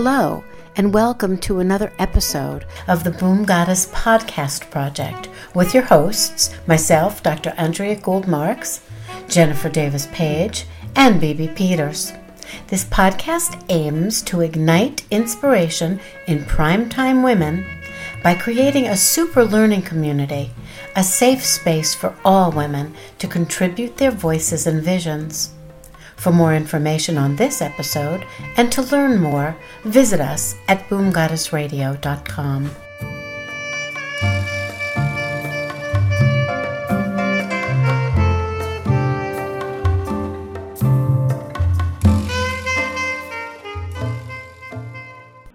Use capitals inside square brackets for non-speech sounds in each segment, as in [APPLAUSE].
Hello, and welcome to another episode of the Boom Goddess Podcast Project with your hosts, myself, Dr. Andrea Gould Marks, Jennifer Davis Page, and Bibi Peters. This podcast aims to ignite inspiration in primetime women by creating a super learning community, a safe space for all women to contribute their voices and visions. For more information on this episode and to learn more, visit us at boomgoddessradio.com.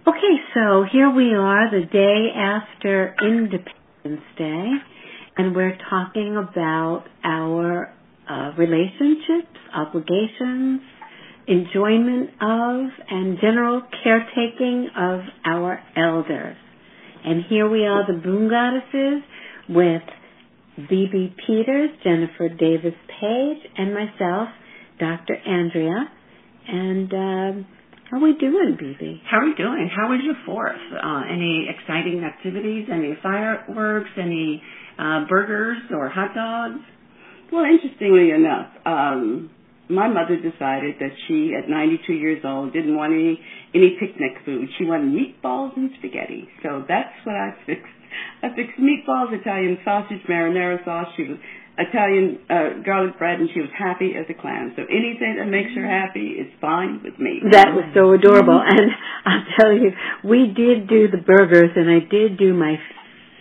Okay, so here we are the day after Independence Day, and we're talking about our uh, relationships, obligations, enjoyment of, and general caretaking of our elders. And here we are, the Boom Goddesses, with Bibi Peters, Jennifer Davis Page, and myself, Dr. Andrea. And um, how are we doing, Bibi? How are we doing? How was your fourth? Uh, any exciting activities? Any fireworks? Any uh, burgers or hot dogs? Well, interestingly enough, um, my mother decided that she, at 92 years old, didn't want any any picnic food. She wanted meatballs and spaghetti. So that's what I [LAUGHS] fixed. I fixed meatballs, Italian sausage, marinara sauce. She was Italian uh, garlic bread, and she was happy as a clam. So anything that makes her happy is fine with me. That was so adorable. And I'll tell you, we did do the burgers, and I did do my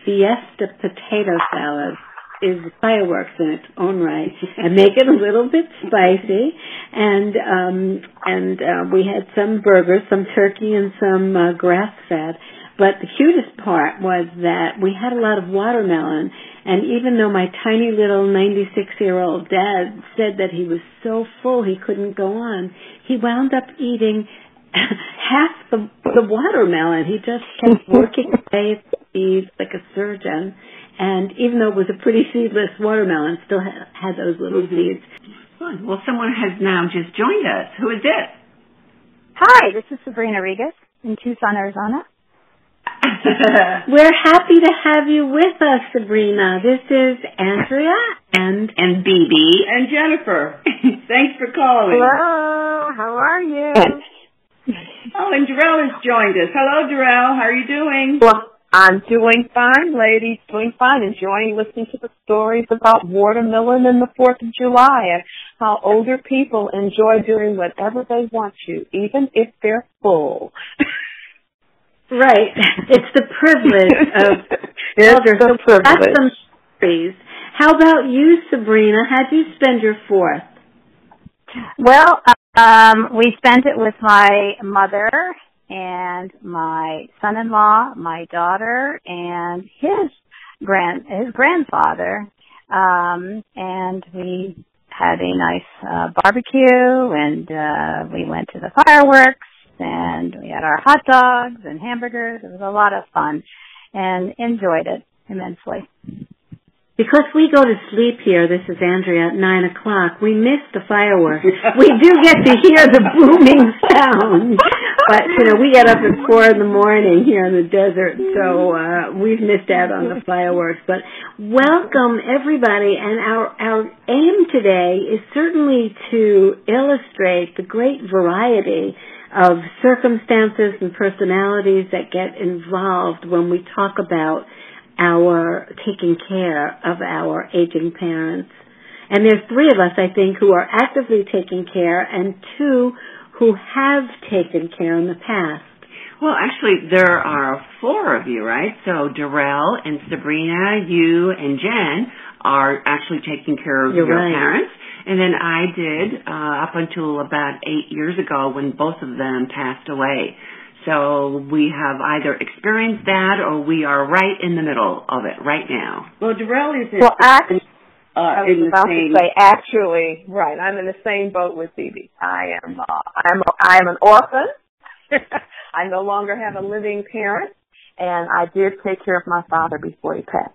Fiesta potato salad is fireworks in its own right and make it a little bit spicy. And um and uh, we had some burgers some turkey and some uh, grass fed. But the cutest part was that we had a lot of watermelon. And even though my tiny little 96 year old dad said that he was so full he couldn't go on he wound up eating [LAUGHS] half the the watermelon. He just kept working [LAUGHS] away like a surgeon and even though it was a pretty seedless watermelon, still had, had those little mm-hmm. seeds. Fun. Well, someone has now just joined us. Who is this? Hi, this is Sabrina Regas in Tucson, Arizona. [LAUGHS] We're happy to have you with us, Sabrina. This is Andrea and and Bibi and Jennifer. [LAUGHS] Thanks for calling. Hello, how are you? oh, and Darrell has joined us. Hello, Darrell. How are you doing? Well, I'm doing fine, ladies. Doing fine. Enjoying listening to the stories about watermelon and the 4th of July and how older people enjoy doing whatever they want to, even if they're full. Right. It's the privilege of [LAUGHS] it's elders. the So that's some stories. How about you, Sabrina? How'd you spend your fourth? Well, um, we spent it with my mother and my son-in-law, my daughter, and his grand his grandfather. Um, and we had a nice uh, barbecue, and uh, we went to the fireworks, and we had our hot dogs and hamburgers. It was a lot of fun, and enjoyed it immensely. Because we go to sleep here, this is Andrea, at 9 o'clock, we miss the fireworks. we do get to hear the booming [LAUGHS] sound. But, you know, we get up at 4 in the morning here in the desert, so uh, we've missed out on the fireworks. But welcome, everybody. And our, our aim today is certainly to illustrate the great variety of circumstances and personalities that get involved when we talk about our taking care of our aging parents. And there's three of us, I think, who are actively taking care and two who have taken care in the past. Well, actually, there are four of you, right? So Darrell and Sabrina, you and Jen are actually taking care of You're your right. parents. And then I did uh, up until about eight years ago when both of them passed away. So we have either experienced that or we are right in the middle of it right now. Well, Darrell is in, Well, actually, uh, I was the about same. to say, actually, right. I'm in the same boat with Bibi. I am. Uh, I'm. A, I am an orphan. [LAUGHS] I no longer have a living parent, and I did take care of my father before he passed.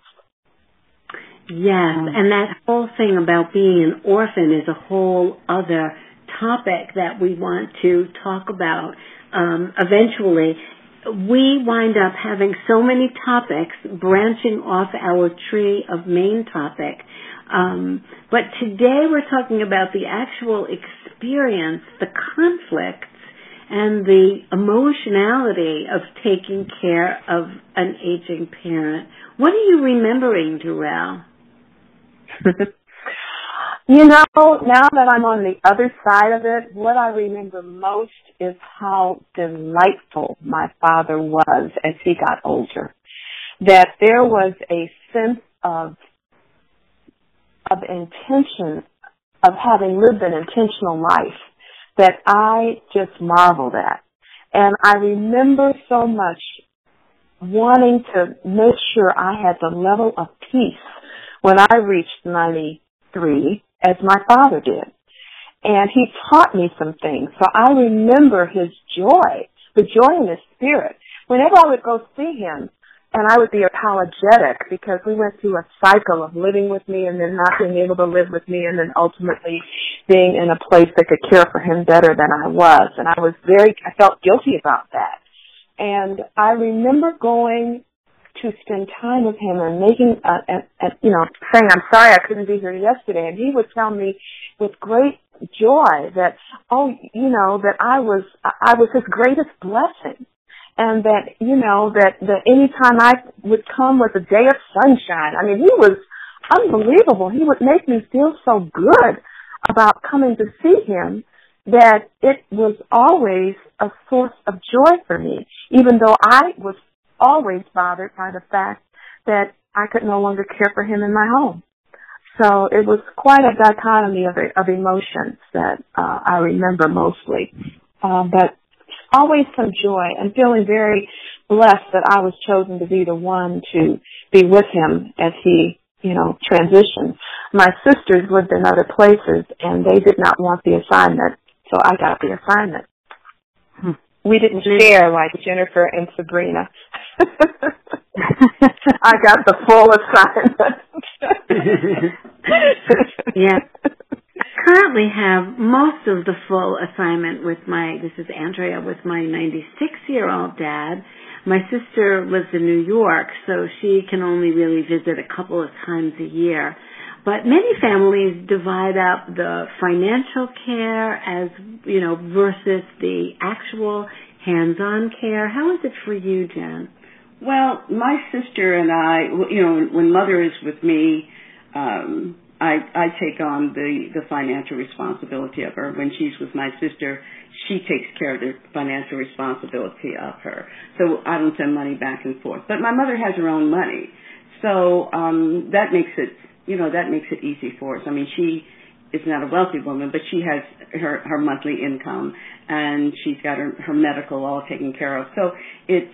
Yes, and that whole thing about being an orphan is a whole other topic that we want to talk about. Um, eventually, we wind up having so many topics branching off our tree of main topic. Um, but today we're talking about the actual experience, the conflicts, and the emotionality of taking care of an aging parent. What are you remembering, Darrell? [LAUGHS] You know, now that I'm on the other side of it, what I remember most is how delightful my father was as he got older. That there was a sense of of intention of having lived an intentional life that I just marveled at. And I remember so much wanting to make sure I had the level of peace when I reached 93 as my father did. And he taught me some things. So I remember his joy, the joy in his spirit. Whenever I would go see him, and I would be apologetic because we went through a cycle of living with me and then not being able to live with me and then ultimately being in a place that could care for him better than I was. And I was very, I felt guilty about that. And I remember going to spend time with him and making, uh, and, and, you know, saying, I'm sorry I couldn't be here yesterday. And he would tell me with great joy that, oh, you know, that I was, I was his greatest blessing. And that, you know, that, that anytime I would come with a day of sunshine, I mean, he was unbelievable. He would make me feel so good about coming to see him that it was always a source of joy for me, even though I was always bothered by the fact that I could no longer care for him in my home. So it was quite a dichotomy of, of emotions that uh, I remember mostly. Uh, but always some joy and feeling very blessed that I was chosen to be the one to be with him as he, you know, transitioned. My sisters lived in other places and they did not want the assignment, so I got the assignment. Hmm. We didn't share like Jennifer and Sabrina. I got the full assignment. yeah. I currently have most of the full assignment with my, this is Andrea, with my 96 year old dad. My sister lives in New York, so she can only really visit a couple of times a year. But many families divide up the financial care as, you know, versus the actual hands-on care. How is it for you, Jen? Well, my sister and I, you know, when mother is with me, um, I, I take on the, the financial responsibility of her. When she's with my sister, she takes care of the financial responsibility of her. So I don't send money back and forth. But my mother has her own money. So um, that makes it, you know, that makes it easy for us. I mean, she is not a wealthy woman, but she has her, her monthly income and she's got her, her medical all taken care of. So it's,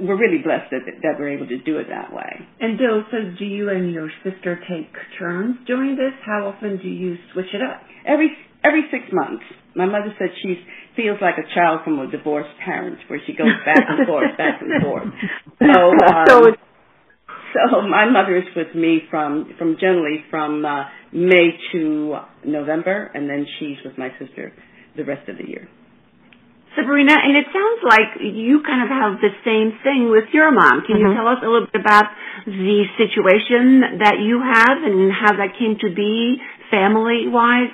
we're really blessed that, that we're able to do it that way. And Bill, so do you and your sister take turns doing this? How often do you switch it up? Every every six months. My mother said she feels like a child from a divorced parent, where she goes back and forth, back and forth. [LAUGHS] So, um, so, so my mother is with me from from generally from uh, May to November, and then she's with my sister the rest of the year. Sabrina, and it sounds like you kind of have the same thing with your mom. Can mm-hmm. you tell us a little bit about the situation that you have and how that came to be family-wise?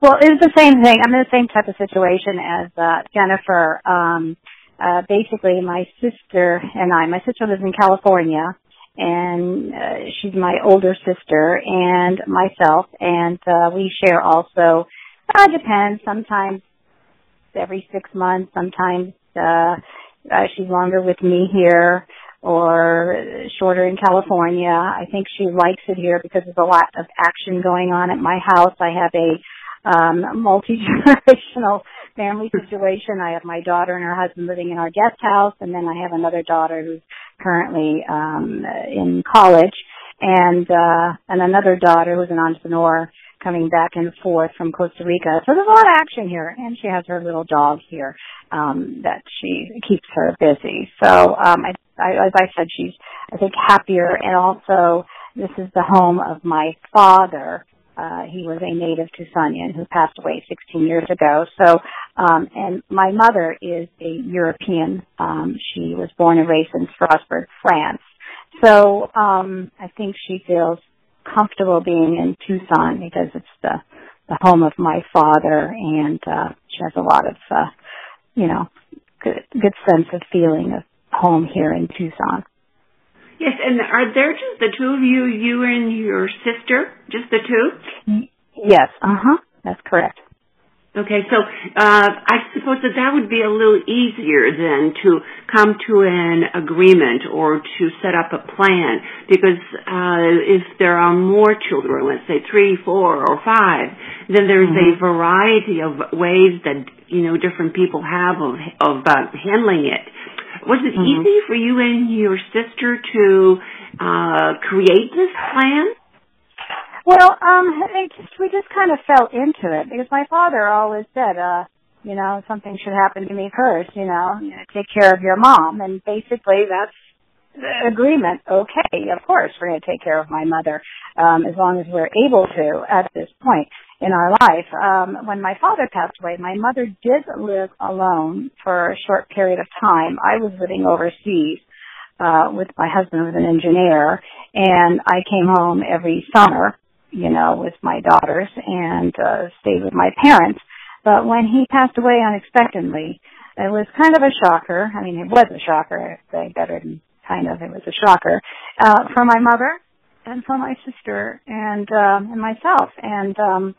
Well, it was the same thing. I'm in the same type of situation as uh, Jennifer. Um, uh, basically, my sister and I, my sister lives in California, and uh, she's my older sister and myself, and uh, we share also. Uh, depends. Sometimes every six months. Sometimes uh, uh, she's longer with me here or shorter in California. I think she likes it here because there's a lot of action going on at my house. I have a um, multi-generational [LAUGHS] family situation. I have my daughter and her husband living in our guest house, and then I have another daughter who's currently um, in college, and uh, and another daughter who's an entrepreneur coming back and forth from Costa Rica. So there's a lot of action here, and she has her little dog here um, that she keeps her busy. So um, I, I, as I said, she's I think happier, and also this is the home of my father. Uh, he was a native Tucsonian who passed away 16 years ago. So Um, and my mother is a European. Um, she was born and raised in Strasbourg, France. So um, I think she feels comfortable being in Tucson because it's the the home of my father, and uh, she has a lot of, uh, you know, good good sense of feeling of home here in Tucson. Yes, and are there just the two of you, you and your sister, just the two? Yes, uh huh, that's correct. Okay, so uh, I suppose that that would be a little easier then to come to an agreement or to set up a plan because uh, if there are more children, let's say three, four, or five, then there's mm-hmm. a variety of ways that you know different people have of of uh, handling it. Was it mm-hmm. easy for you and your sister to uh, create this plan? Well, um, it just, we just kind of fell into it because my father always said, uh, you know, something should happen to me first, you know, you know take care of your mom. And basically that's the agreement. Okay, of course we're going to take care of my mother, um, as long as we're able to at this point in our life. Um, when my father passed away, my mother did live alone for a short period of time. I was living overseas. Uh, with my husband was an engineer and I came home every summer you know, with my daughters and uh, stayed with my parents. But when he passed away unexpectedly, it was kind of a shocker. I mean, it was a shocker. I say better than kind of. It was a shocker uh, for my mother and for my sister and um, and myself. And um,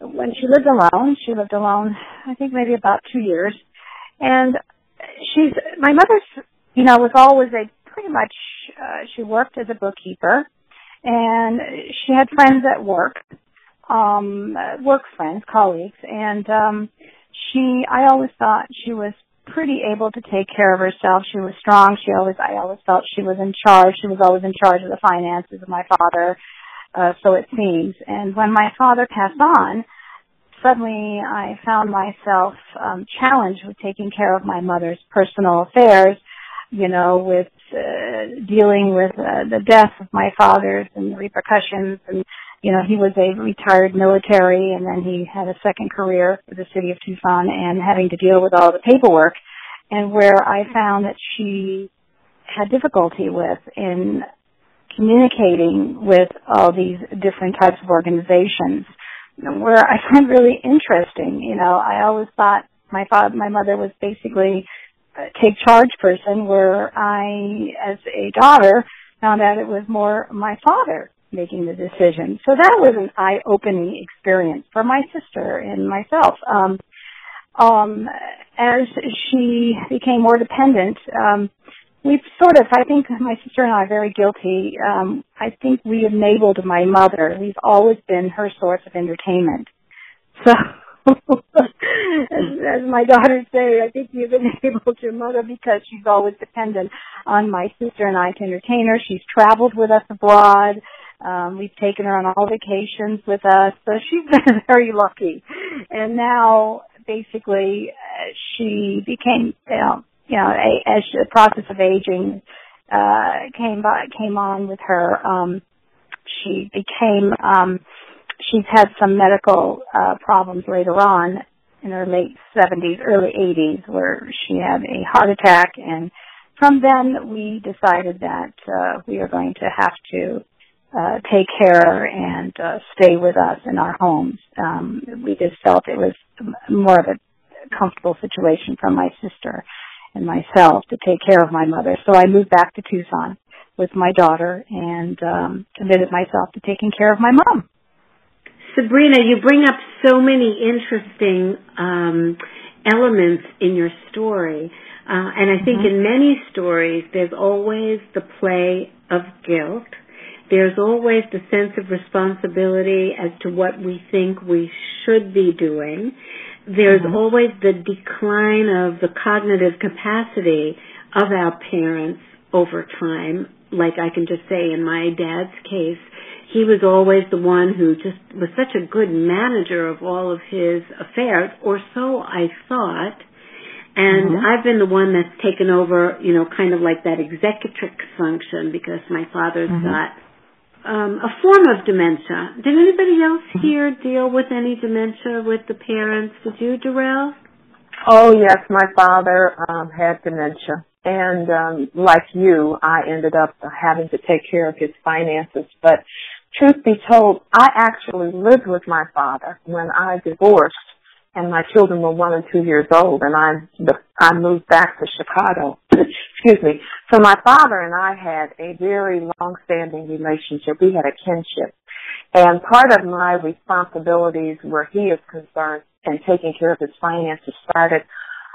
when she lived alone, she lived alone. I think maybe about two years. And she's my mother's. You know, was always a pretty much. Uh, she worked as a bookkeeper and she had friends at work, um, work friends, colleagues, and um, she. I always thought she was pretty able to take care of herself. She was strong. She always. I always felt she was in charge. She was always in charge of the finances of my father. Uh, so it seems. And when my father passed on, suddenly I found myself um, challenged with taking care of my mother's personal affairs you know, with uh, dealing with uh, the death of my father and the repercussions. And, you know, he was a retired military and then he had a second career for the city of Tucson and having to deal with all the paperwork. And where I found that she had difficulty with in communicating with all these different types of organizations where I [LAUGHS] found really interesting. You know, I always thought my father, my mother was basically take charge person where I, as a daughter, found out it was more my father making the decision. So that was an eye-opening experience for my sister and myself. Um, um, as she became more dependent, um, we've sort of, I think my sister and I are very guilty. Um, I think we enabled my mother. We've always been her source of entertainment. So [LAUGHS] as, as my daughters say, I think you've enabled [LAUGHS] your mother because she's always dependent on my sister and I to entertain her. She's traveled with us abroad. Um, we've taken her on all vacations with us, so she's [LAUGHS] been very lucky. And now, basically, uh, she became, you know, you know, a, as the process of aging uh, came by, came on with her. Um, she became um, she's had some medical uh, problems later on in her late 70s, early 80s, where she had a heart attack, and from then we decided that uh, we are going to have to uh, take care and uh, stay with us in our homes. Um, we just felt it was more of a comfortable situation for my sister and myself to take care of my mother. So I moved back to Tucson with my daughter and um, committed myself to taking care of my mom. Sabrina, you bring up so many interesting um, elements in your story. Uh, and I think mm-hmm. in many stories, there's always the play of guilt. There's always the sense of responsibility as to what we think we should be doing. There's mm-hmm. always the decline of the cognitive capacity of our parents over time. Like I can just say in my dad's case, he was always the one who just was such a good manager of all of his affairs, or so I thought. And mm-hmm. I've been the one that's taken over, you know, kind of like that executrix function because my father's mm-hmm. got um, a form of dementia. Did anybody else mm-hmm. here deal with any dementia with the parents? Did you, Darrell? Oh yes, my father um, had dementia, and um, like you, I ended up having to take care of his finances. But truth be told, I actually lived with my father when I divorced, and my children were one and two years old, and I I moved back to Chicago. [COUGHS] Excuse me. So my father and I had a very long-standing relationship. We had a kinship, and part of my responsibilities where he is concerned and taking care of his finances started,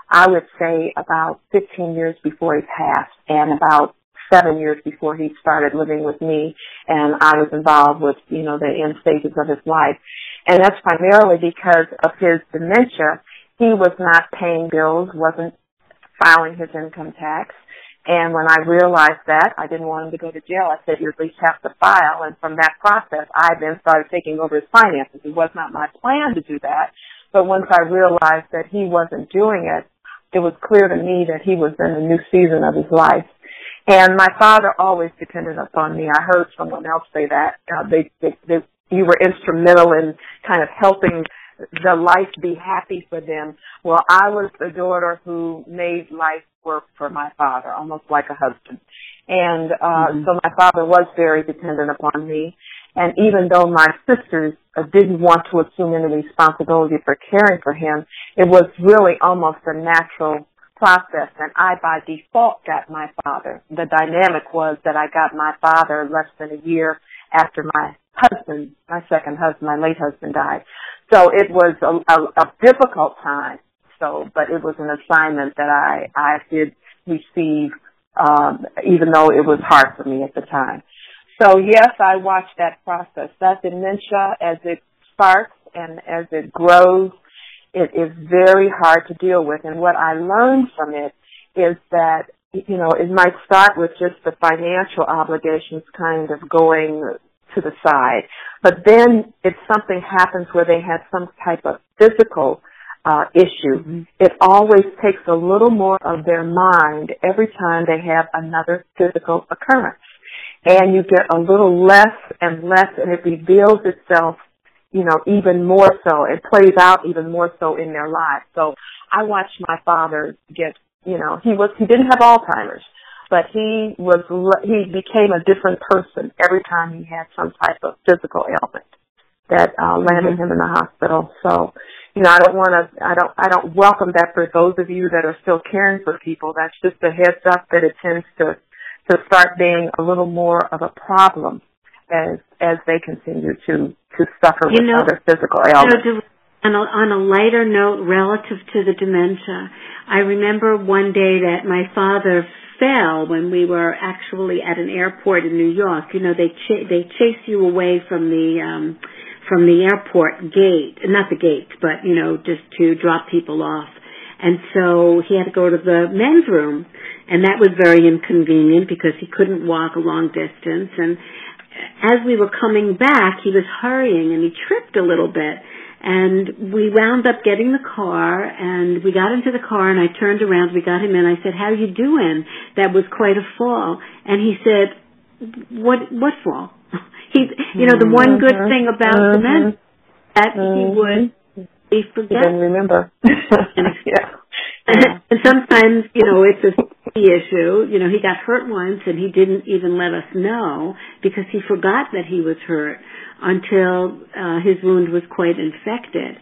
I would say, about 15 years before he passed, and about seven years before he started living with me and I was involved with, you know, the end stages of his life. And that's primarily because of his dementia. He was not paying bills, wasn't filing his income tax. And when I realized that, I didn't want him to go to jail. I said, you at least have to file. And from that process, I then started taking over his finances. It was not my plan to do that. But once I realized that he wasn't doing it, it was clear to me that he was in a new season of his life. And my father always depended upon me. I heard someone else say that. Uh, they, they, they, you were instrumental in kind of helping the life be happy for them. Well, I was the daughter who made life work for my father, almost like a husband. And uh, mm-hmm. so my father was very dependent upon me. And even though my sisters uh, didn't want to assume any responsibility for caring for him, it was really almost a natural process and I by default got my father. The dynamic was that I got my father less than a year after my husband, my second husband, my late husband died. So it was a, a, a difficult time. So, but it was an assignment that I, I did receive, um, even though it was hard for me at the time. So yes, I watched that process. That dementia as it starts and as it grows it is very hard to deal with. And what I learned from it is that, you know, it might start with just the financial obligations kind of going to the side. But then if something happens where they have some type of physical uh, issue, mm-hmm. it always takes a little more of their mind every time they have another physical occurrence. And you get a little less and less and it reveals itself you know, even more so. It plays out even more so in their lives. So I watched my father get, you know, he was, he didn't have Alzheimer's, but he was, he became a different person every time he had some type of physical ailment that uh, landed mm-hmm. him in the hospital. So, you know, I don't want to, I don't, I don't welcome that for those of you that are still caring for people. That's just a heads up that it tends to, to start being a little more of a problem as as they continue to to suffer you with know, other physical ailments. You know, on a, on a lighter note, relative to the dementia, I remember one day that my father fell when we were actually at an airport in New York. You know, they ch- they chase you away from the um, from the airport gate, not the gate, but you know, just to drop people off. And so he had to go to the men's room, and that was very inconvenient because he couldn't walk a long distance. And as we were coming back, he was hurrying and he tripped a little bit. And we wound up getting the car and we got into the car and I turned around, we got him in. I said, how you doing? That was quite a fall. And he said, what, what fall? [LAUGHS] He's, you know, the one good mm-hmm. thing about the men that he mm-hmm. would be forget. He didn't remember. [LAUGHS] [LAUGHS] yeah. And, and sometimes, you know, it's a issue. You know, he got hurt once and he didn't even let us know because he forgot that he was hurt until uh, his wound was quite infected.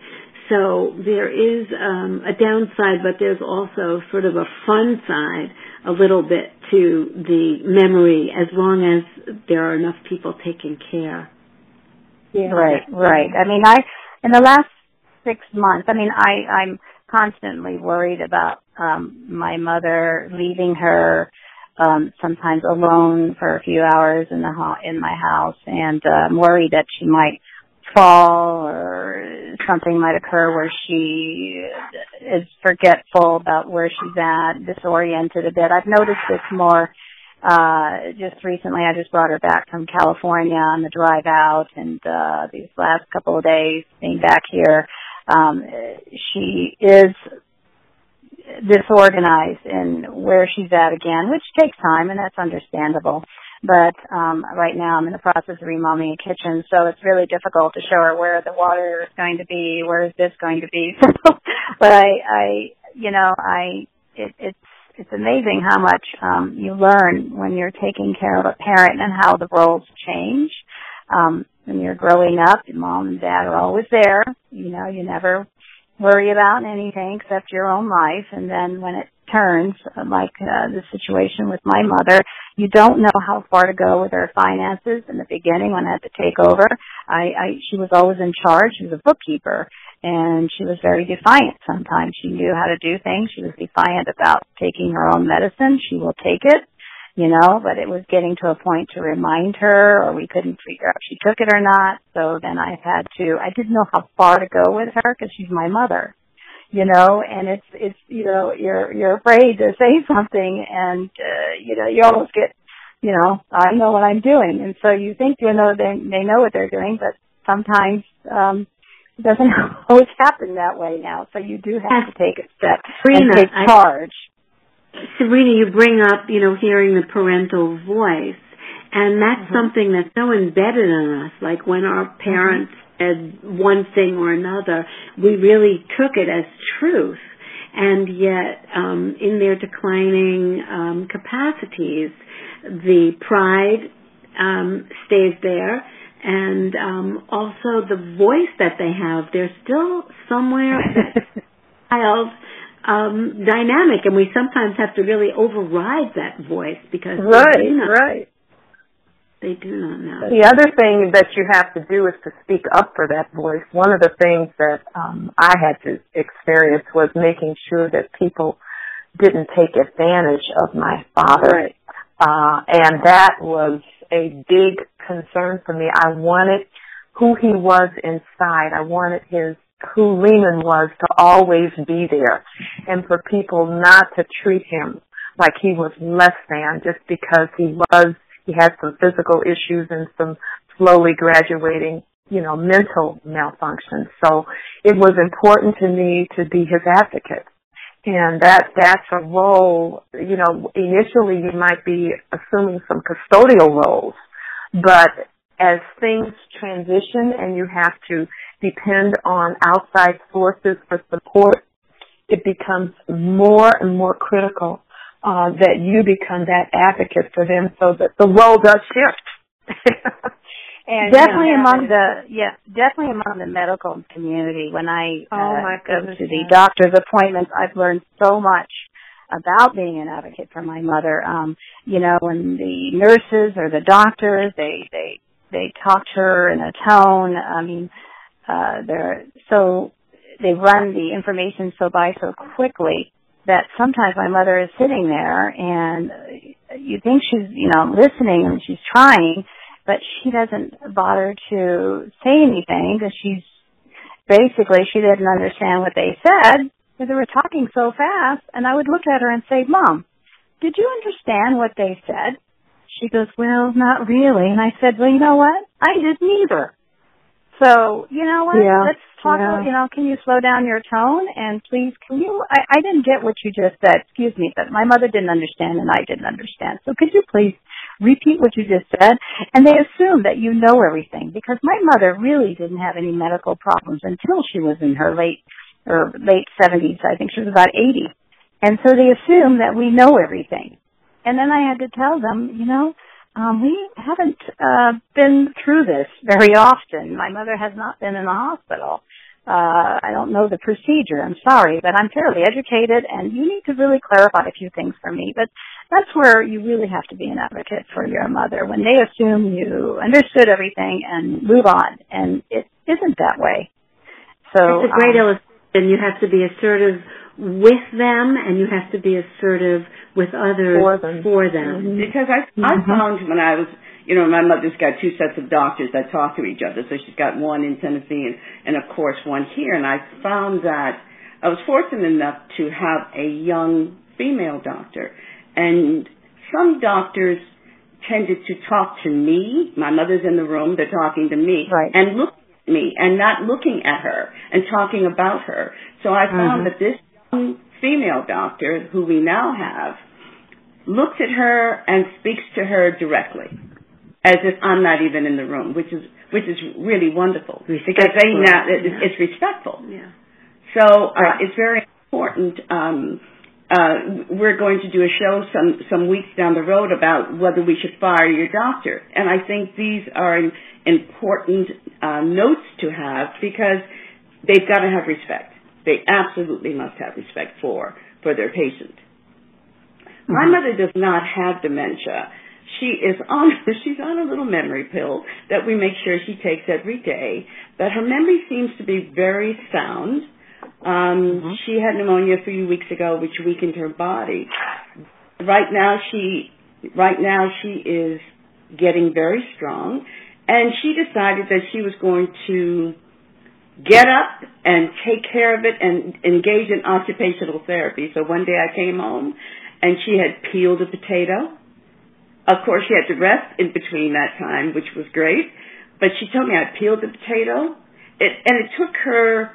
So there is um, a downside, but there's also sort of a fun side a little bit to the memory as long as there are enough people taking care. Yeah. Right, right. I mean, I, in the last six months, I mean, I, I'm constantly worried about um my mother leaving her um sometimes alone for a few hours in the ho- in my house and uh, worried that she might fall or something might occur where she is forgetful about where she's at, disoriented a bit. I've noticed this more uh just recently I just brought her back from California on the drive out and uh these last couple of days being back here um, she is disorganized in where she's at again, which takes time and that's understandable. But um right now I'm in the process of remodeling a kitchen, so it's really difficult to show her where the water is going to be, where is this going to be. [LAUGHS] but I, I you know, I it, it's it's amazing how much um, you learn when you're taking care of a parent and how the roles change. Um, when you're growing up, your mom and dad are always there. You know, you never worry about anything except your own life. And then when it turns, like uh, the situation with my mother, you don't know how far to go with her finances. In the beginning, when I had to take over, I, I she was always in charge. She was a bookkeeper, and she was very defiant. Sometimes she knew how to do things. She was defiant about taking her own medicine. She will take it, you know, but it was getting to a point to remind her, or we couldn't figure out if she took it or not. So then I had to. I didn't know how far to go with her because she's my mother you know, and it's it's you know you're you're afraid to [LAUGHS] say something, and uh, you know you almost get, you know, I know what I'm doing, and so you think you know they they know what they're doing, but sometimes um, it doesn't [LAUGHS] always happen that way now. So you do have to take a step and take charge. I, Sabrina, you bring up you know hearing the parental voice. And that's mm-hmm. something that's so embedded in us. Like when our parents said one thing or another, we really took it as truth. And yet, um, in their declining um, capacities, the pride um, stays there, and um, also the voice that they have. They're still somewhere [LAUGHS] child um, dynamic, and we sometimes have to really override that voice because right, right. They do not know. The other thing that you have to do is to speak up for that voice. One of the things that um, I had to experience was making sure that people didn't take advantage of my father. Right. Uh, and that was a big concern for me. I wanted who he was inside. I wanted his who Lehman was to always be there and for people not to treat him like he was less than just because he was he had some physical issues and some slowly graduating, you know, mental malfunctions. So it was important to me to be his advocate. And that, that's a role, you know, initially you might be assuming some custodial roles, but as things transition and you have to depend on outside sources for support, it becomes more and more critical uh, that you become that advocate for them so that the role does shift. [LAUGHS] and definitely you know, among the yeah, definitely among the medical community. When I oh uh, go to the doctor's appointments, I've learned so much about being an advocate for my mother. Um, you know, when the nurses or the doctors they they they talk to her in a tone. I mean, uh, they're so they run the information so by so quickly that sometimes my mother is sitting there and you think she's, you know, listening and she's trying, but she doesn't bother to say anything because she's basically she didn't understand what they said because they were talking so fast. And I would look at her and say, Mom, did you understand what they said? She goes, Well, not really. And I said, Well, you know what? I didn't either. So, you know what? Yeah. Let's talk, yeah. you know, can you slow down your tone? And please, can you, I, I didn't get what you just said. Excuse me, but my mother didn't understand and I didn't understand. So could you please repeat what you just said? And they assume that you know everything because my mother really didn't have any medical problems until she was in her late, or late 70s. I think she was about 80. And so they assume that we know everything. And then I had to tell them, you know, um, we haven't uh, been through this very often. My mother has not been in the hospital. Uh, I don't know the procedure. I'm sorry, but I'm fairly educated, and you need to really clarify a few things for me. But that's where you really have to be an advocate for your mother when they assume you understood everything and move on, and it isn't that way. So it's a great um, illustration. Then you have to be assertive with them and you have to be assertive with others for them. For them. Mm-hmm. Because I, I mm-hmm. found when I was, you know, my mother's got two sets of doctors that talk to each other. So she's got one in Tennessee and, and of course one here. And I found that I was fortunate enough to have a young female doctor. And some doctors tended to talk to me. My mother's in the room. They're talking to me. Right. And look at me and not looking at her and talking about her. So I found mm-hmm. that this young female doctor who we now have looks at her and speaks to her directly as if I'm not even in the room, which is which is really wonderful because they now it's respectful. Yeah. So uh, it's very important. Um, uh, we're going to do a show some some weeks down the road about whether we should fire your doctor, and I think these are important uh, notes to have because they've got to have respect. They absolutely must have respect for for their patient. Mm-hmm. My mother does not have dementia. She is on [LAUGHS] she's on a little memory pill that we make sure she takes every day. But her memory seems to be very sound. Um, mm-hmm. She had pneumonia a few weeks ago, which weakened her body. Right now, she right now she is getting very strong, and she decided that she was going to get up and take care of it and engage in occupational therapy. So one day I came home, and she had peeled a potato. Of course, she had to rest in between that time, which was great. But she told me I peeled the potato, it, and it took her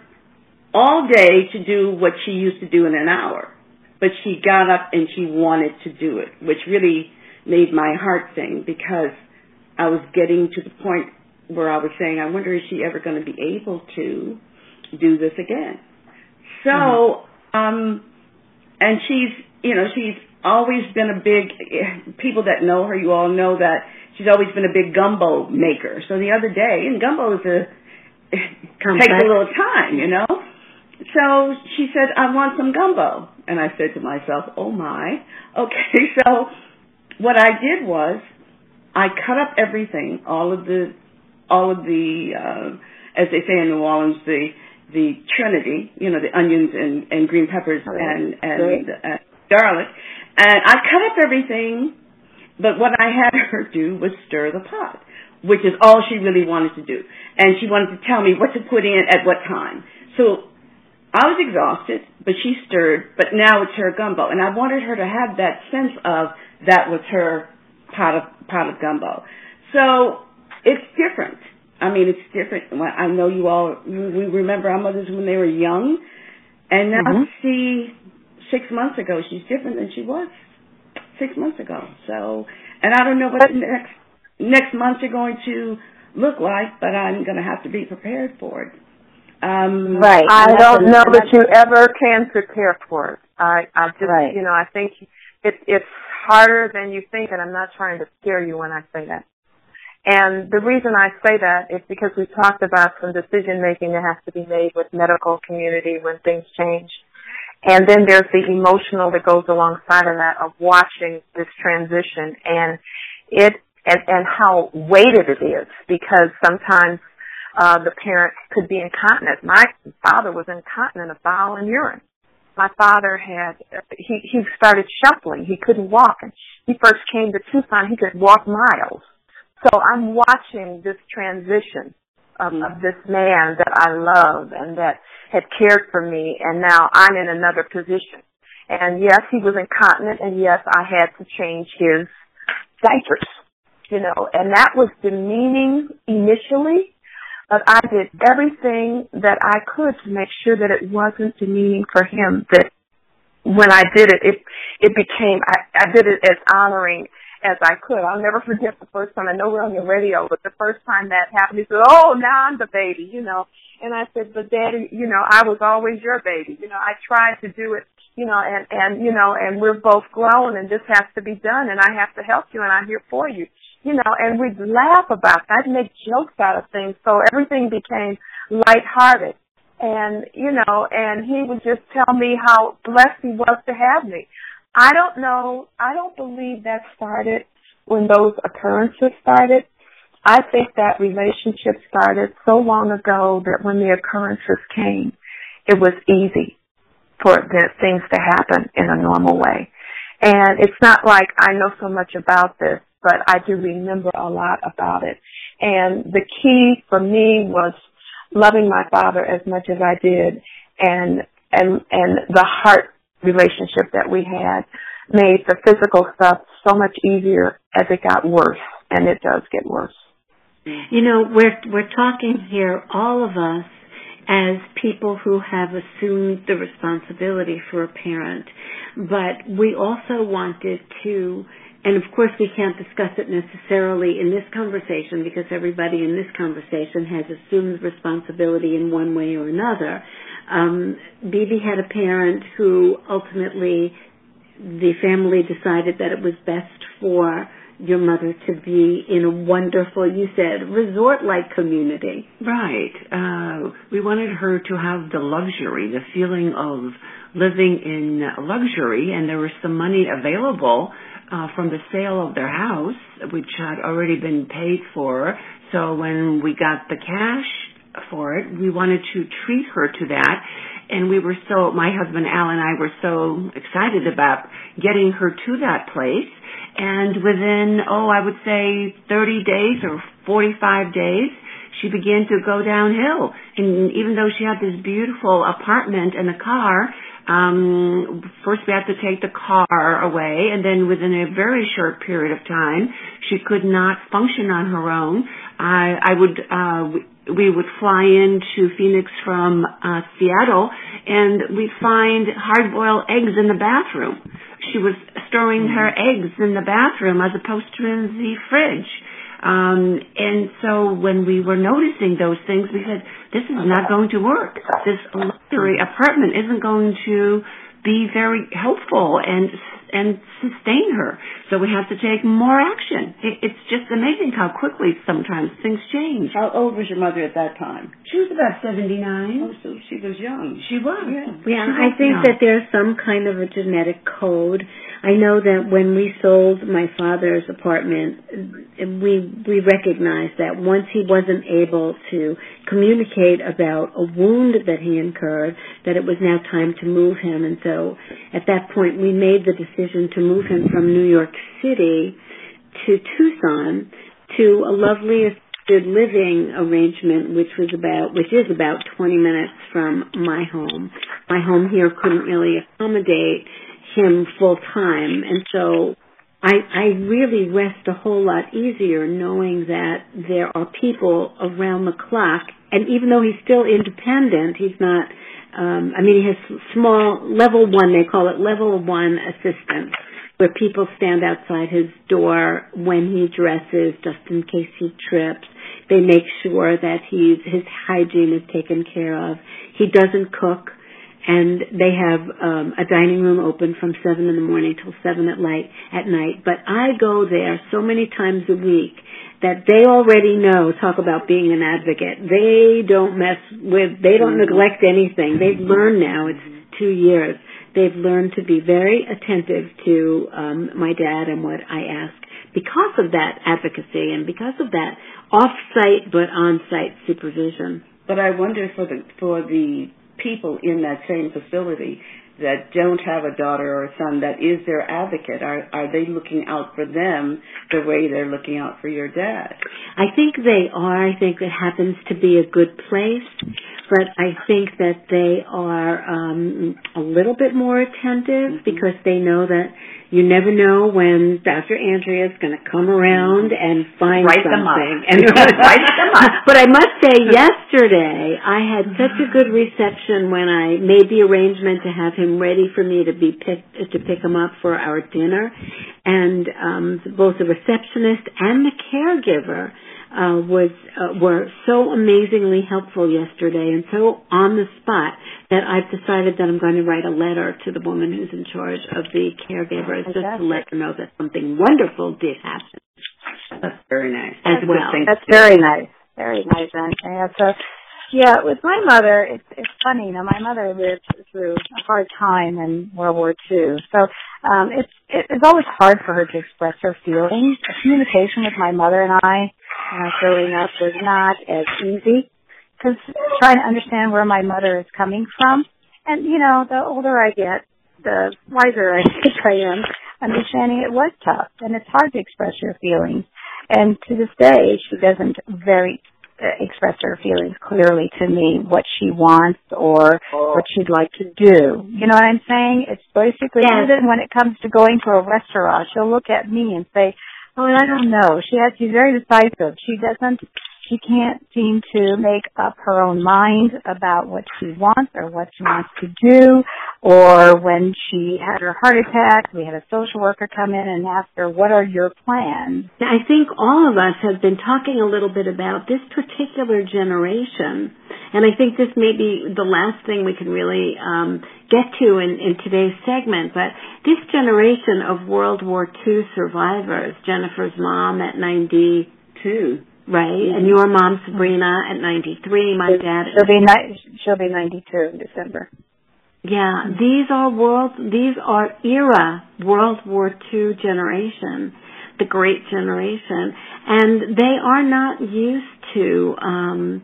all day to do what she used to do in an hour. But she got up and she wanted to do it, which really made my heart sing because I was getting to the point where I was saying, I wonder is she ever going to be able to do this again? So, mm-hmm. um, and she's, you know, she's always been a big, people that know her, you all know that she's always been a big gumbo maker. So the other day, and gumbo is a, [LAUGHS] takes a little time, you know? So she said, I want some gumbo. And I said to myself, oh my. [LAUGHS] Okay, so what I did was I cut up everything, all of the, all of the, uh, as they say in New Orleans, the, the trinity, you know, the onions and, and green peppers and, and, uh, garlic. And I cut up everything, but what I had [LAUGHS] her do was stir the pot, which is all she really wanted to do. And she wanted to tell me what to put in at what time. So I was exhausted, but she stirred, but now it's her gumbo. And I wanted her to have that sense of that was her pot of, pot of gumbo. So it's different. I mean, it's different. I know you all, we remember our mothers when they were young, and now mm-hmm. see, six months ago, she's different than she was six months ago. So, and I don't know what the next, next months are going to look like, but I'm going to have to be prepared for it. Um, right. I don't know that you ever can prepare for it. I, I just, right. you know, I think it, it's harder than you think, and I'm not trying to scare you when I say that. And the reason I say that is because we talked about some decision making that has to be made with medical community when things change. And then there's the emotional that goes alongside of that of watching this transition and it and, and how weighted it is because sometimes uh, the parent could be incontinent. My father was incontinent of bowel and urine. My father had, he, he started shuffling. He couldn't walk. And he first came to Tucson, he could walk miles. So I'm watching this transition of, of this man that I love and that had cared for me and now I'm in another position. And yes, he was incontinent and yes, I had to change his diapers, you know, and that was demeaning initially but I did everything that I could to make sure that it wasn't demeaning for him. That when I did it, it it became I, I did it as honoring as I could. I'll never forget the first time. I know we're on the radio, but the first time that happened, he said, "Oh, now I'm the baby," you know. And I said, "But Daddy, you know, I was always your baby. You know, I tried to do it, you know, and and you know, and we're both grown, and this has to be done, and I have to help you, and I'm here for you." You know, and we'd laugh about that, I'd make jokes out of things, so everything became lighthearted. And, you know, and he would just tell me how blessed he was to have me. I don't know, I don't believe that started when those occurrences started. I think that relationship started so long ago that when the occurrences came, it was easy for the things to happen in a normal way. And it's not like I know so much about this but I do remember a lot about it. And the key for me was loving my father as much as I did and and and the heart relationship that we had made the physical stuff so much easier as it got worse and it does get worse. You know, we're we're talking here all of us as people who have assumed the responsibility for a parent, but we also wanted to and of course, we can't discuss it necessarily in this conversation because everybody in this conversation has assumed responsibility in one way or another. Um, Bibi had a parent who ultimately the family decided that it was best for your mother to be in a wonderful, you said, resort-like community. Right. Uh, we wanted her to have the luxury, the feeling of living in luxury, and there was some money available uh, from the sale of their house, which had already been paid for. So when we got the cash for it, we wanted to treat her to that. And we were so, my husband Al and I were so excited about getting her to that place. And within, oh, I would say 30 days or 45 days, she began to go downhill. And even though she had this beautiful apartment and a car, um, first we had to take the car away, and then within a very short period of time, she could not function on her own. I, I would, uh, we would fly into Phoenix from uh, Seattle, and we'd find hard-boiled eggs in the bathroom. She was storing her eggs in the bathroom as opposed to in the fridge. Um, and so when we were noticing those things, we said, this is not going to work. This luxury apartment isn't going to be very helpful and and sustain her. So we have to take more action. It, it's just amazing how quickly sometimes things change. How old was your mother at that time? She was about 79. Oh, so she was young. She was. Yeah, She I think young. that there's some kind of a genetic code. I know that when we sold my father's apartment, we we recognized that once he wasn't able to communicate about a wound that he incurred, that it was now time to move him. And so, at that point, we made the decision to move him from New York City to Tucson to a lovely assisted living arrangement, which was about, which is about 20 minutes from my home. My home here couldn't really accommodate him full time, and so I, I really rest a whole lot easier knowing that there are people around the clock, and even though he's still independent, he's not. Um, I mean, he has small level one. They call it level one assistance where people stand outside his door when he dresses just in case he trips. They make sure that he's, his hygiene is taken care of. He doesn't cook and they have um, a dining room open from seven in the morning till seven at night. At night, but I go there so many times a week that they already know. Talk about being an advocate. They don't mess with. They don't neglect anything. They've learned now. It's two years. They've learned to be very attentive to um, my dad and what I ask because of that advocacy and because of that off-site but on-site supervision. But I wonder for the for the people in that same facility that don't have a daughter or a son that is their advocate, are are they looking out for them the way they're looking out for your dad? I think they are. I think it happens to be a good place, but I think that they are um, a little bit more attentive because they know that you never know when Dr. Andrea is going to come around and find Write something. [LAUGHS] And Write them up. [LAUGHS] But I must say, yesterday I had such a good reception when I made the arrangement to have him ready for me to be picked to pick him up for our dinner, and um, both the receptionist and the caregiver uh, was uh, were so amazingly helpful yesterday and so on the spot that I've decided that I'm going to write a letter to the woman who's in charge of the caregivers just to let her know that something wonderful did happen. That's very nice. As That's well. good thing. That's very nice. Very nice, and Andrea. So, yeah, with my mother, it's it's funny. You know, my mother lived through a hard time in World War II, so um, it's it's always hard for her to express her feelings. Communication with my mother and I, uh, growing up, was not as easy because trying to understand where my mother is coming from, and you know, the older I get, the wiser I [LAUGHS] think I am. Understanding it was tough, and it's hard to express your feelings. And to this day, she doesn't very uh, express her feelings clearly to me what she wants or what she'd like to do. You know what I'm saying? It's basically Yes. even when it comes to going to a restaurant, she'll look at me and say, "Oh, I don't know." She has she's very decisive. She doesn't she can't seem to make up her own mind about what she wants or what she wants to do. Or when she had her heart attack, we had a social worker come in and ask her, what are your plans? I think all of us have been talking a little bit about this particular generation. And I think this may be the last thing we can really um, get to in, in today's segment. But this generation of World War II survivors, Jennifer's mom at 92, Right, mm-hmm. and your mom Sabrina at 93, my dad. She'll be ni- she'll be 92 in December. Yeah, these are world these are era World War II generation, the great generation, and they are not used to um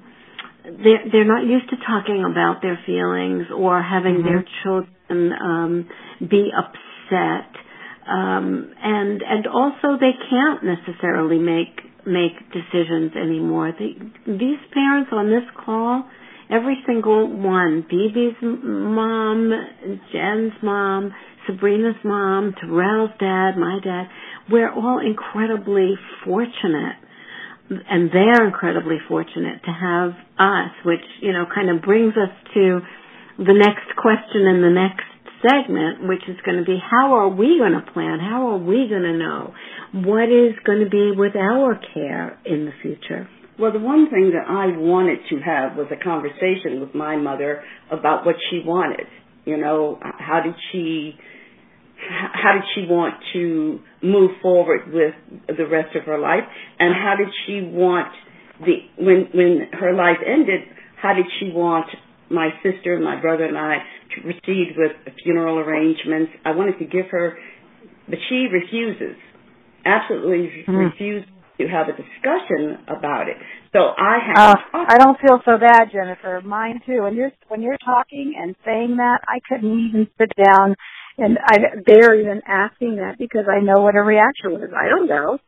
they're they're not used to talking about their feelings or having mm-hmm. their children um be upset um and and also they can't necessarily make make decisions anymore. The, these parents on this call, every single one, Bibi's mom, Jen's mom, Sabrina's mom, Terrell's dad, my dad, we're all incredibly fortunate and they're incredibly fortunate to have us, which, you know, kind of brings us to the next question in the next segment, which is going to be how are we going to plan? How are we going to know what is going to be with our care in the future? Well, the one thing that I wanted to have was a conversation with my mother about what she wanted. You know, how did she how did she want to move forward with the rest of her life and how did she want the when when her life ended how did she want my sister my brother and I to proceed with funeral arrangements. I wanted to give her, but she refuses, absolutely mm. refuses to have a discussion about it. So I have. Uh, I don't feel so bad, Jennifer. Mine too. When you're when you're talking and saying that, I couldn't even sit down and I bear even asking that because I know what her reaction was. I don't know.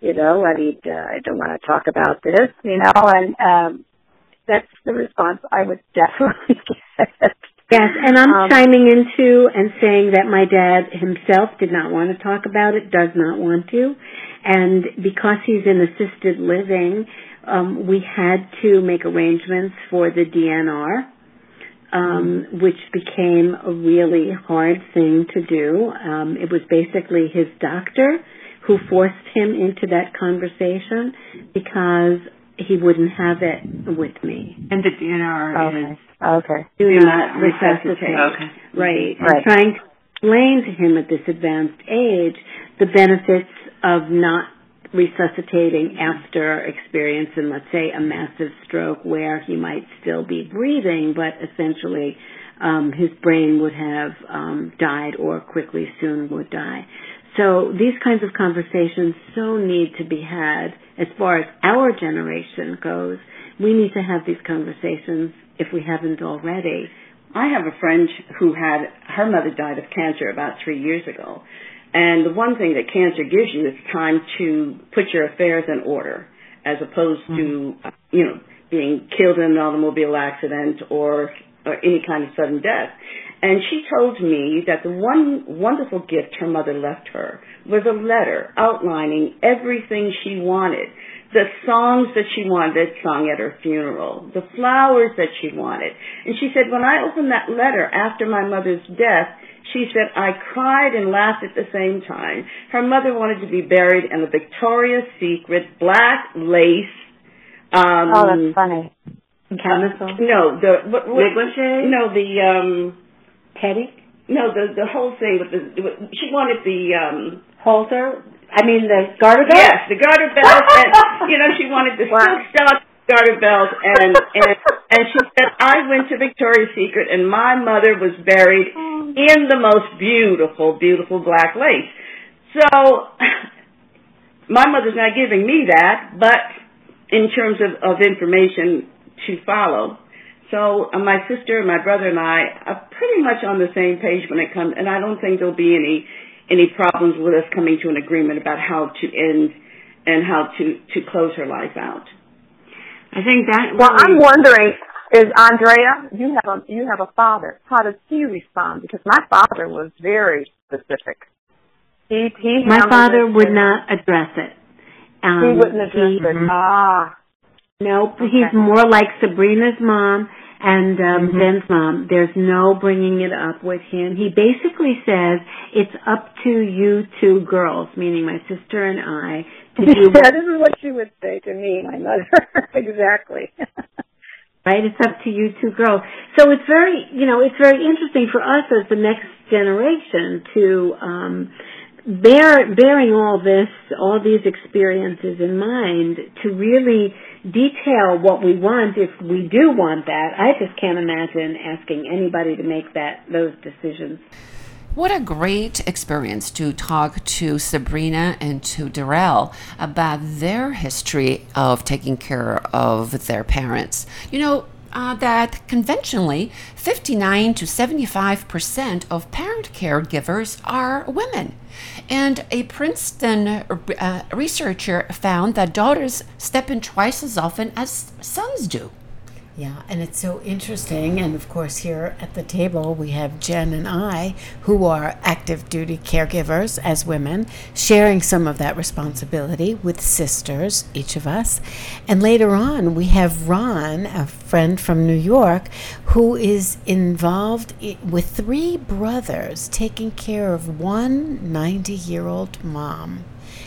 You know, I mean, uh, I don't want to talk about this. You know, and um, that's the response I would definitely [LAUGHS] get. Yes, and I'm um, chiming into and saying that my dad himself did not want to talk about it, does not want to, and because he's in assisted living, um, we had to make arrangements for the DNR, um, which became a really hard thing to do. Um, it was basically his doctor who forced him into that conversation because he wouldn't have it with me. And the DNR okay. is okay. do not resuscitate. Okay. Right. right. And trying to explain to him at this advanced age the benefits of not resuscitating after experiencing, let's say, a massive stroke where he might still be breathing, but essentially um, his brain would have um, died or quickly soon would die. So these kinds of conversations so need to be had as far as our generation goes. We need to have these conversations if we haven't already. I have a friend who had her mother died of cancer about three years ago. And the one thing that cancer gives you is time to put your affairs in order as opposed mm-hmm. to, you know, being killed in an automobile accident or, or any kind of sudden death. And she told me that the one wonderful gift her mother left her was a letter outlining everything she wanted. The songs that she wanted sung at her funeral, the flowers that she wanted. And she said, when I opened that letter after my mother's death, she said, I cried and laughed at the same time. Her mother wanted to be buried in a Victoria's Secret black lace. Um, oh, that's funny. Uh, no, the what, what, no the um Petty? No, the the whole thing with the she wanted the um halter. I mean the garter belt. Yes, the garter belt, and [LAUGHS] you know she wanted the wow. silk stock garter belt, and and and she said I went to Victoria's Secret, and my mother was buried in the most beautiful, beautiful black lace. So [LAUGHS] my mother's not giving me that, but in terms of of information to follow, so uh, my sister, and my brother, and I are pretty much on the same page when it comes, and I don't think there'll be any any problems with us coming to an agreement about how to end and how to to close her life out. I think that. Well, I'm wondering, is Andrea? You have a you have a father. How does he respond? Because my father was very specific. He he. My father would not address it. Um, he wouldn't address he, it. Ah. Nope, okay. he's more like Sabrina's mom and um, mm-hmm. Ben's mom. There's no bringing it up with him. He basically says it's up to you two girls, meaning my sister and I, to [LAUGHS] do. that is what she would say to me, my mother. [LAUGHS] exactly. [LAUGHS] right? It's up to you two girls. So it's very, you know, it's very interesting for us as the next generation to um, bear bearing all this, all these experiences in mind, to really detail what we want if we do want that. I just can't imagine asking anybody to make that those decisions. What a great experience to talk to Sabrina and to Darrell about their history of taking care of their parents. You know, uh, that conventionally 59 to 75 percent of parent caregivers are women. And a Princeton uh, researcher found that daughters step in twice as often as sons do. Yeah, and it's so interesting. And of course, here at the table, we have Jen and I, who are active duty caregivers as women, sharing some of that responsibility with sisters, each of us. And later on, we have Ron, a friend from New York, who is involved with three brothers taking care of one 90 year old mom.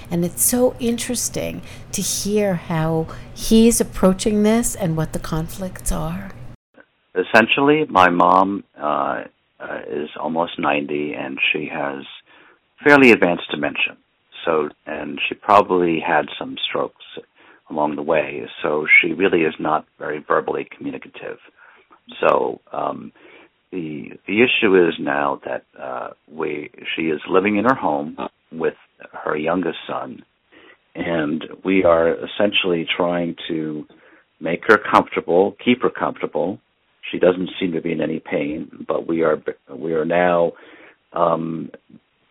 And it's so interesting to hear how he's approaching this and what the conflicts are. Essentially, my mom uh, uh, is almost 90 and she has fairly advanced dementia. So, and she probably had some strokes along the way. So she really is not very verbally communicative. So, um, the the issue is now that uh, we she is living in her home with her youngest son, and we are essentially trying to make her comfortable, keep her comfortable. She doesn't seem to be in any pain, but we are we are now um,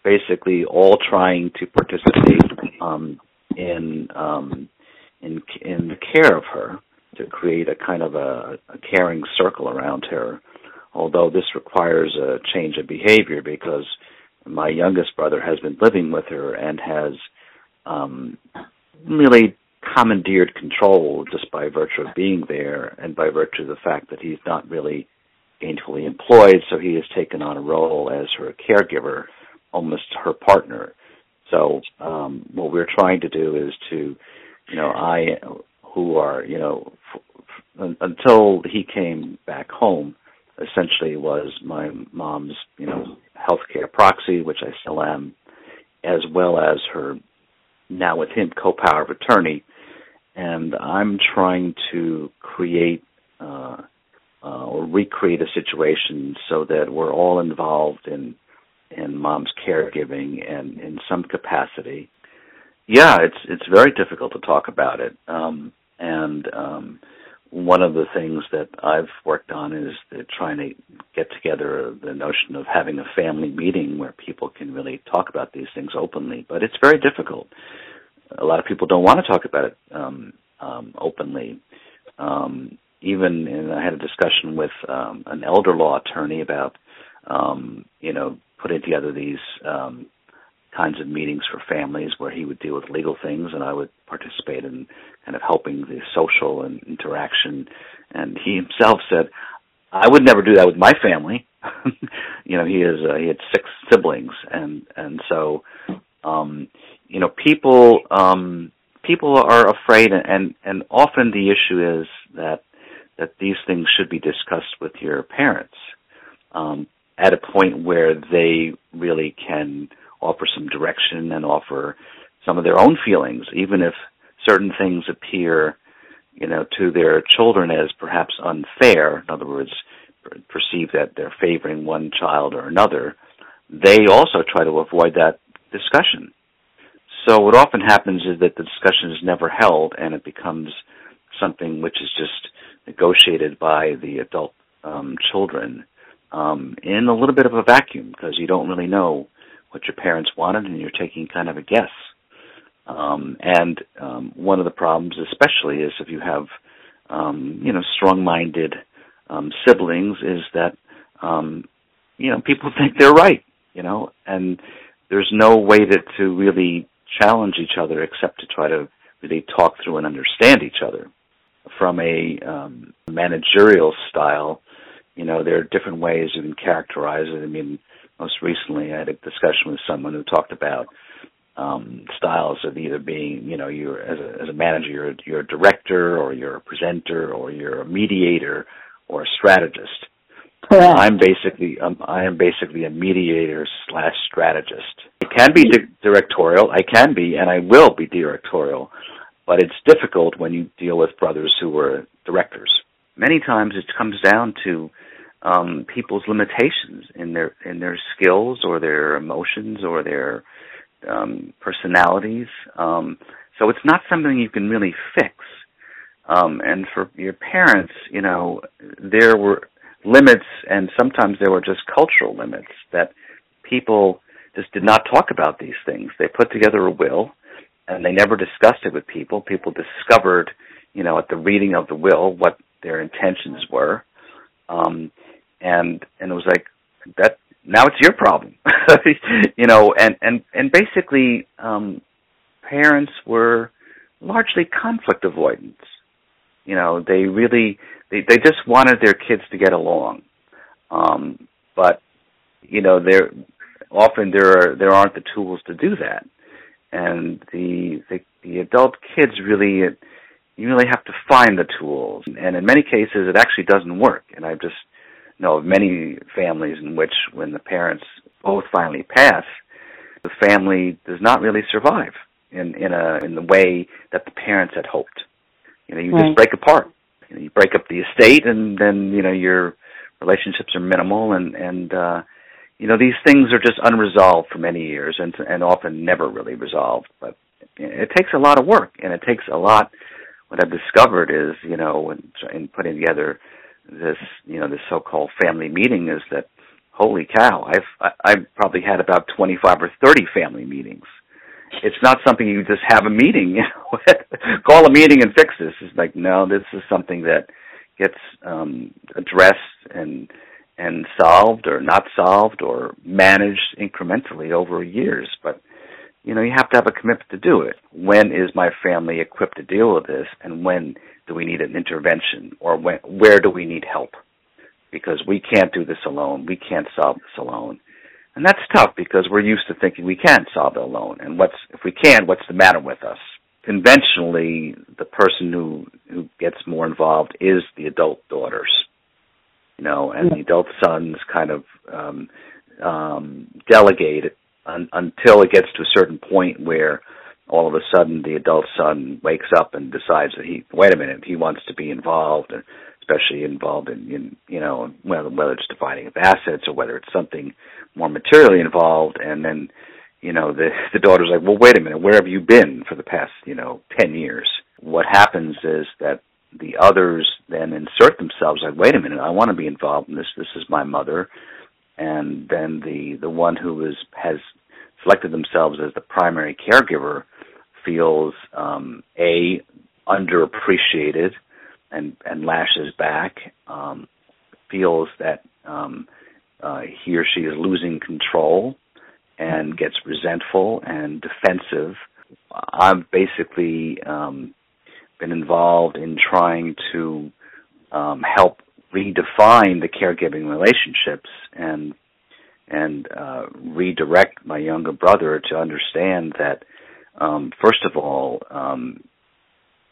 basically all trying to participate um, in um, in in the care of her to create a kind of a, a caring circle around her. Although this requires a change of behavior because my youngest brother has been living with her and has um, really commandeered control just by virtue of being there and by virtue of the fact that he's not really gainfully employed, so he has taken on a role as her caregiver, almost her partner. So um, what we're trying to do is to, you know, I who are, you know, f- f- until he came back home, essentially was my mom's, you know, healthcare proxy, which I still am, as well as her now with him co-power of attorney. And I'm trying to create uh, uh, or recreate a situation so that we're all involved in in mom's caregiving and in some capacity. Yeah, it's it's very difficult to talk about it. Um, and um, one of the things that I've worked on is trying to get together the notion of having a family meeting where people can really talk about these things openly. But it's very difficult. A lot of people don't want to talk about it um, um, openly. Um, even in, I had a discussion with um, an elder law attorney about, um, you know, putting together these um, kinds of meetings for families where he would deal with legal things and I would participate in kind of helping the social and interaction. And he himself said, I would never do that with my family. [LAUGHS] you know, he is uh, he had six siblings, and and so, um, you know, people um, people are afraid, and and often the issue is that that these things should be discussed with your parents um, at a point where they really can offer some direction and offer some of their own feelings, even if certain things appear, you know, to their children as perhaps unfair. In other words, perceive that they're favoring one child or another. They also try to avoid that discussion. So what often happens is that the discussion is never held, and it becomes something which is just negotiated by the adult um, children um, in a little bit of a vacuum because you don't really know what your parents wanted, and you're taking kind of a guess. Um, and um, one of the problems, especially, is if you have um, you know strong-minded um, siblings, is that um, you know people [LAUGHS] think they're right, you know, and there's no way to to really challenge each other except to try to really talk through and understand each other. from a um, managerial style, you know, there are different ways you can characterize it. I mean, most recently I had a discussion with someone who talked about um, styles of either being, you know, you're as a, as a manager, you're, you're a director, or you're a presenter, or you're a mediator, or a strategist. Correct. I'm basically um, I am basically a mediator slash strategist. It can be di- directorial. I can be, and I will be directorial, but it's difficult when you deal with brothers who were directors. Many times it comes down to um, people's limitations in their in their skills or their emotions or their um, personalities. Um, so it's not something you can really fix. Um, and for your parents, you know, there were limits, and sometimes there were just cultural limits that people just did not talk about these things. They put together a will, and they never discussed it with people. People discovered, you know, at the reading of the will what their intentions were, um, and and it was like that. Now it's your problem, [LAUGHS] you know, and and and basically, um, parents were largely conflict avoidance. You know, they really they they just wanted their kids to get along. Um, but you know, there often there are there aren't the tools to do that, and the the, the adult kids really you really have to find the tools, and in many cases it actually doesn't work. And i've just know of many families in which when the parents both finally pass, the family does not really survive in in a in the way that the parents had hoped. You know, you Right. just break apart. You, know, you break up the estate, and then you know your relationships are minimal, and and uh, you know these things are just unresolved for many years, and and often never really resolved. But it takes a lot of work, and it takes a lot. What I've discovered is, you know, in, in putting together this, you know, this so-called family meeting, is that holy cow, I've I've probably had about twenty-five or thirty family meetings it's not something you just have a meeting, you [LAUGHS] know, call a meeting and fix this. It's like no, this is something that gets um, addressed and and solved or not solved or managed incrementally over years. But you know, you have to have a commitment to do it. When is my family equipped to deal with this, and when do we need an intervention, or when where do we need help? Because we can't do this alone. We can't solve this alone. And that's tough because we're used to thinking we can solve it alone. And what's if we can, what's the matter with us? Conventionally, the person who who gets more involved is the adult daughters, you know, and the adult sons kind of um, um, delegate un- until it gets to a certain point where all of a sudden the adult son wakes up and decides that he wait a minute he wants to be involved and especially involved in, in you know whether whether it's dividing of assets or whether it's something more materially involved and then you know the the daughter's like well wait a minute where have you been for the past you know 10 years? What happens is that the others then insert themselves like wait a minute I want to be involved in this. This is my mother and then the the one who is has selected themselves as the primary caregiver feels um a underappreciated and and lashes back um feels that um uh he or she is losing control and gets resentful and defensive. I've basically um been involved in trying to um help redefine the caregiving relationships and and uh, redirect my younger brother to understand that um, first of all, um,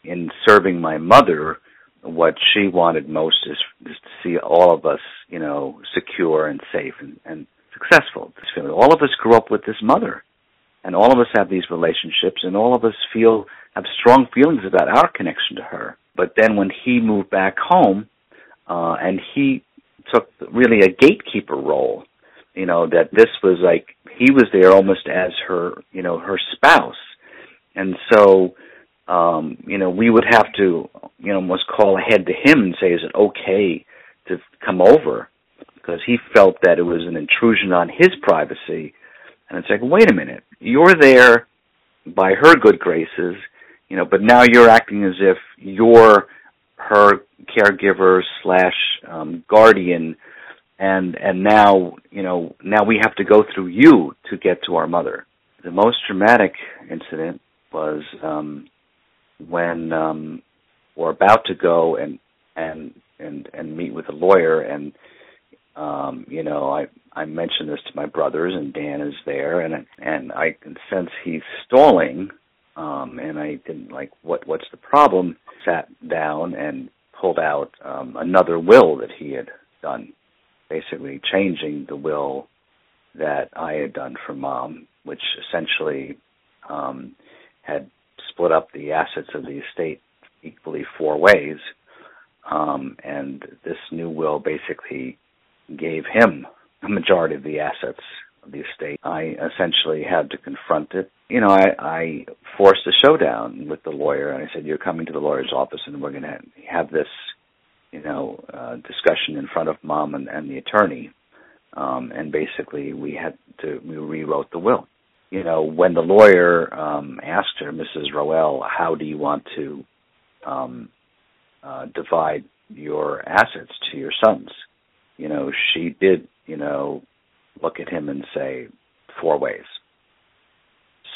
in serving my mother, what she wanted most is, is to see all of us, you know, secure and safe and, and successful. All of us grew up with this mother, and all of us have these relationships, and all of us feel have strong feelings about our connection to her. But then when he moved back home, uh, and he took really a gatekeeper role, you know, that this was like he was there almost as her, you know, her spouse, and so um, you know, we would have to, you know, almost call ahead to him and say, is it okay to come over? Because he felt that it was an intrusion on his privacy. And it's like, wait a minute, you're there by her good graces, you know, but now you're acting as if you're her caregiver slash um, guardian, and and now you know now we have to go through you to get to our mother. The most dramatic incident was um, when um, we're about to go and and and and meet with a lawyer and um you know i i mentioned this to my brothers and dan is there and and i can sense he's stalling um and i didn't like what what's the problem sat down and pulled out um another will that he had done basically changing the will that i had done for mom which essentially um had split up the assets of the estate equally four ways. Um, and this new will basically gave him a majority of the assets the estate. I essentially had to confront it. You know, I, I forced a showdown with the lawyer, and I said, "You're coming to the lawyer's office, and we're going to have this, you know, uh, discussion in front of mom and, and the attorney." Um, and basically, we had to we rewrote the will. You know, when the lawyer um, asked her, Mrs. Roel, "How do you want to um, uh, divide your assets to your sons. You know, she did, you know, look at him and say four ways.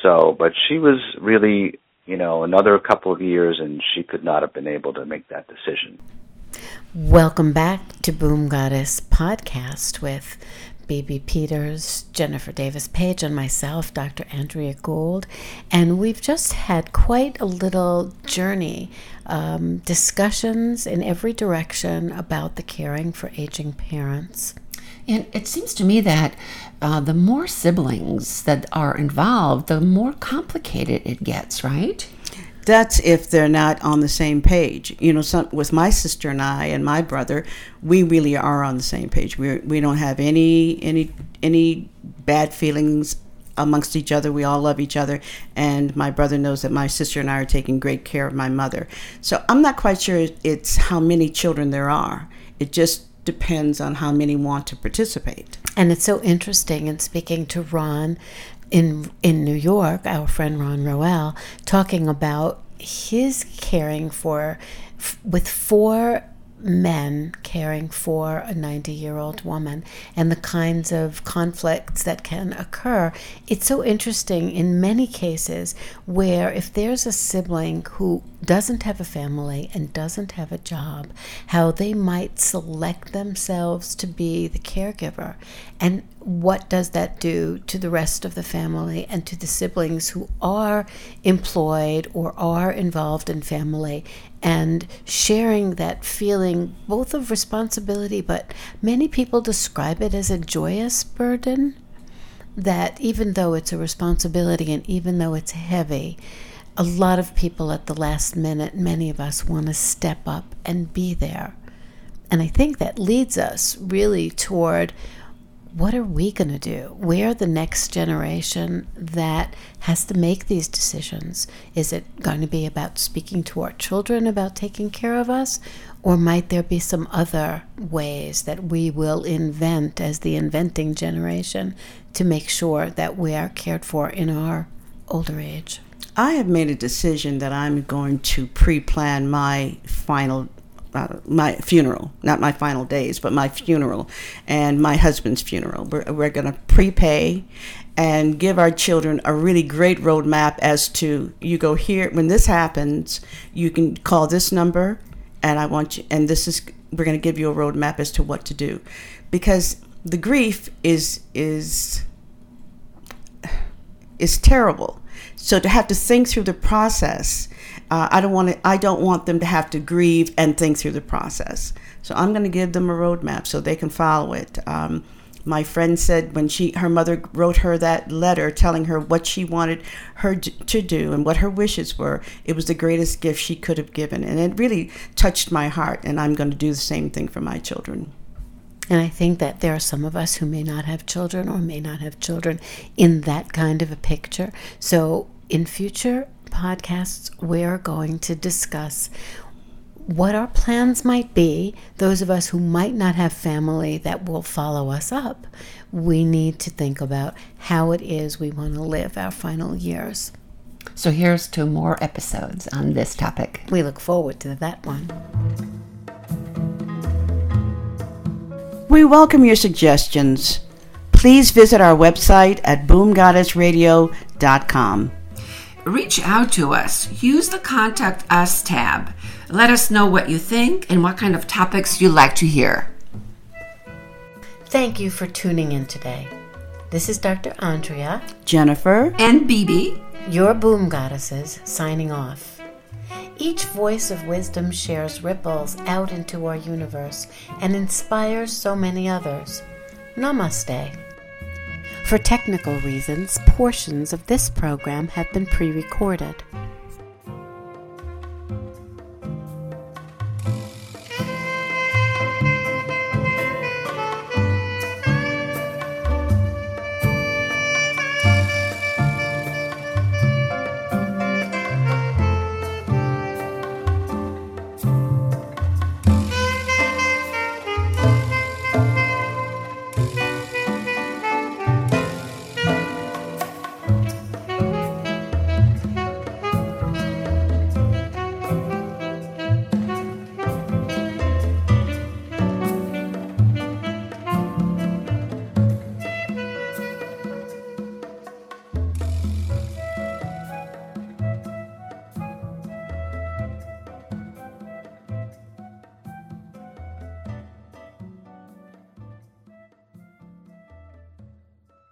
So, but she was really, you know, another couple of years and she could not have been able to make that decision. Welcome back to Boom Goddess podcast with Bibi Peters, Jennifer Davis Page, and myself, Dr. Andrea Gould. And we've just had quite a little journey, um, discussions in every direction about the caring for aging parents. And it seems to me that uh, the more siblings that are involved, the more complicated it gets, right? that's if they're not on the same page. You know, some, with my sister and I and my brother, we really are on the same page. We we don't have any any any bad feelings amongst each other. We all love each other, and my brother knows that my sister and I are taking great care of my mother. So I'm not quite sure it's how many children there are. It just depends on how many want to participate. And it's so interesting in speaking to Ron in in New York, our friend Ron Roel, talking about his caring for f- with four men caring for a 90 year old woman and the kinds of conflicts that can occur. It's so interesting in many cases where if there's a sibling who doesn't have a family and doesn't have a job, how they might select themselves to be the caregiver. And what does that do to the rest of the family and to the siblings who are employed or are involved in family and sharing that feeling both of responsibility, but many people describe it as a joyous burden. That even though it's a responsibility and even though it's heavy, a lot of people at the last minute, many of us want to step up and be there. And I think that leads us really toward what are we going to do? We're the next generation that has to make these decisions. Is it going to be about speaking to our children about taking care of us? Or might there be some other ways that we will invent as the inventing generation to make sure that we are cared for in our older age? I have made a decision that I'm going to pre plan my final uh, my funeral, not my final days, but my funeral and my husband's funeral. We're, we're going to prepay and give our children a really great roadmap as to you go here when this happens, you can call this number, and I want you, and this is we're going to give you a roadmap as to what to do, because the grief is is is terrible. So to have to think through the process uh, I don't want to. I don't want them to have to grieve and think through the process. So I'm going to give them a roadmap so they can follow it. Um, my friend said when she her mother wrote her that letter telling her what she wanted her to do and what her wishes were it was the greatest gift she could have given and it really touched my heart and i'm going to do the same thing for my children and I think that there are some of us who may not have children or may not have children in that kind of a picture. So, in future podcasts, we're going to discuss what our plans might be. Those of us who might not have family that will follow us up, we need to think about how it is we want to live our final years. So here's two more episodes on this topic. We look forward to that one. We welcome your suggestions. Please visit our website at boomgoddessradio.com. reach out to us. Use the Contact Us tab. Let us know what you think and what kind of topics you'd like to hear. Thank you for tuning in today. This is Dr. Andrea, Jennifer, And Bibi, your boom goddesses, signing off. Each voice of wisdom shares ripples out into our universe and inspires so many others. Namaste. For technical reasons, portions of this program have been pre recorded.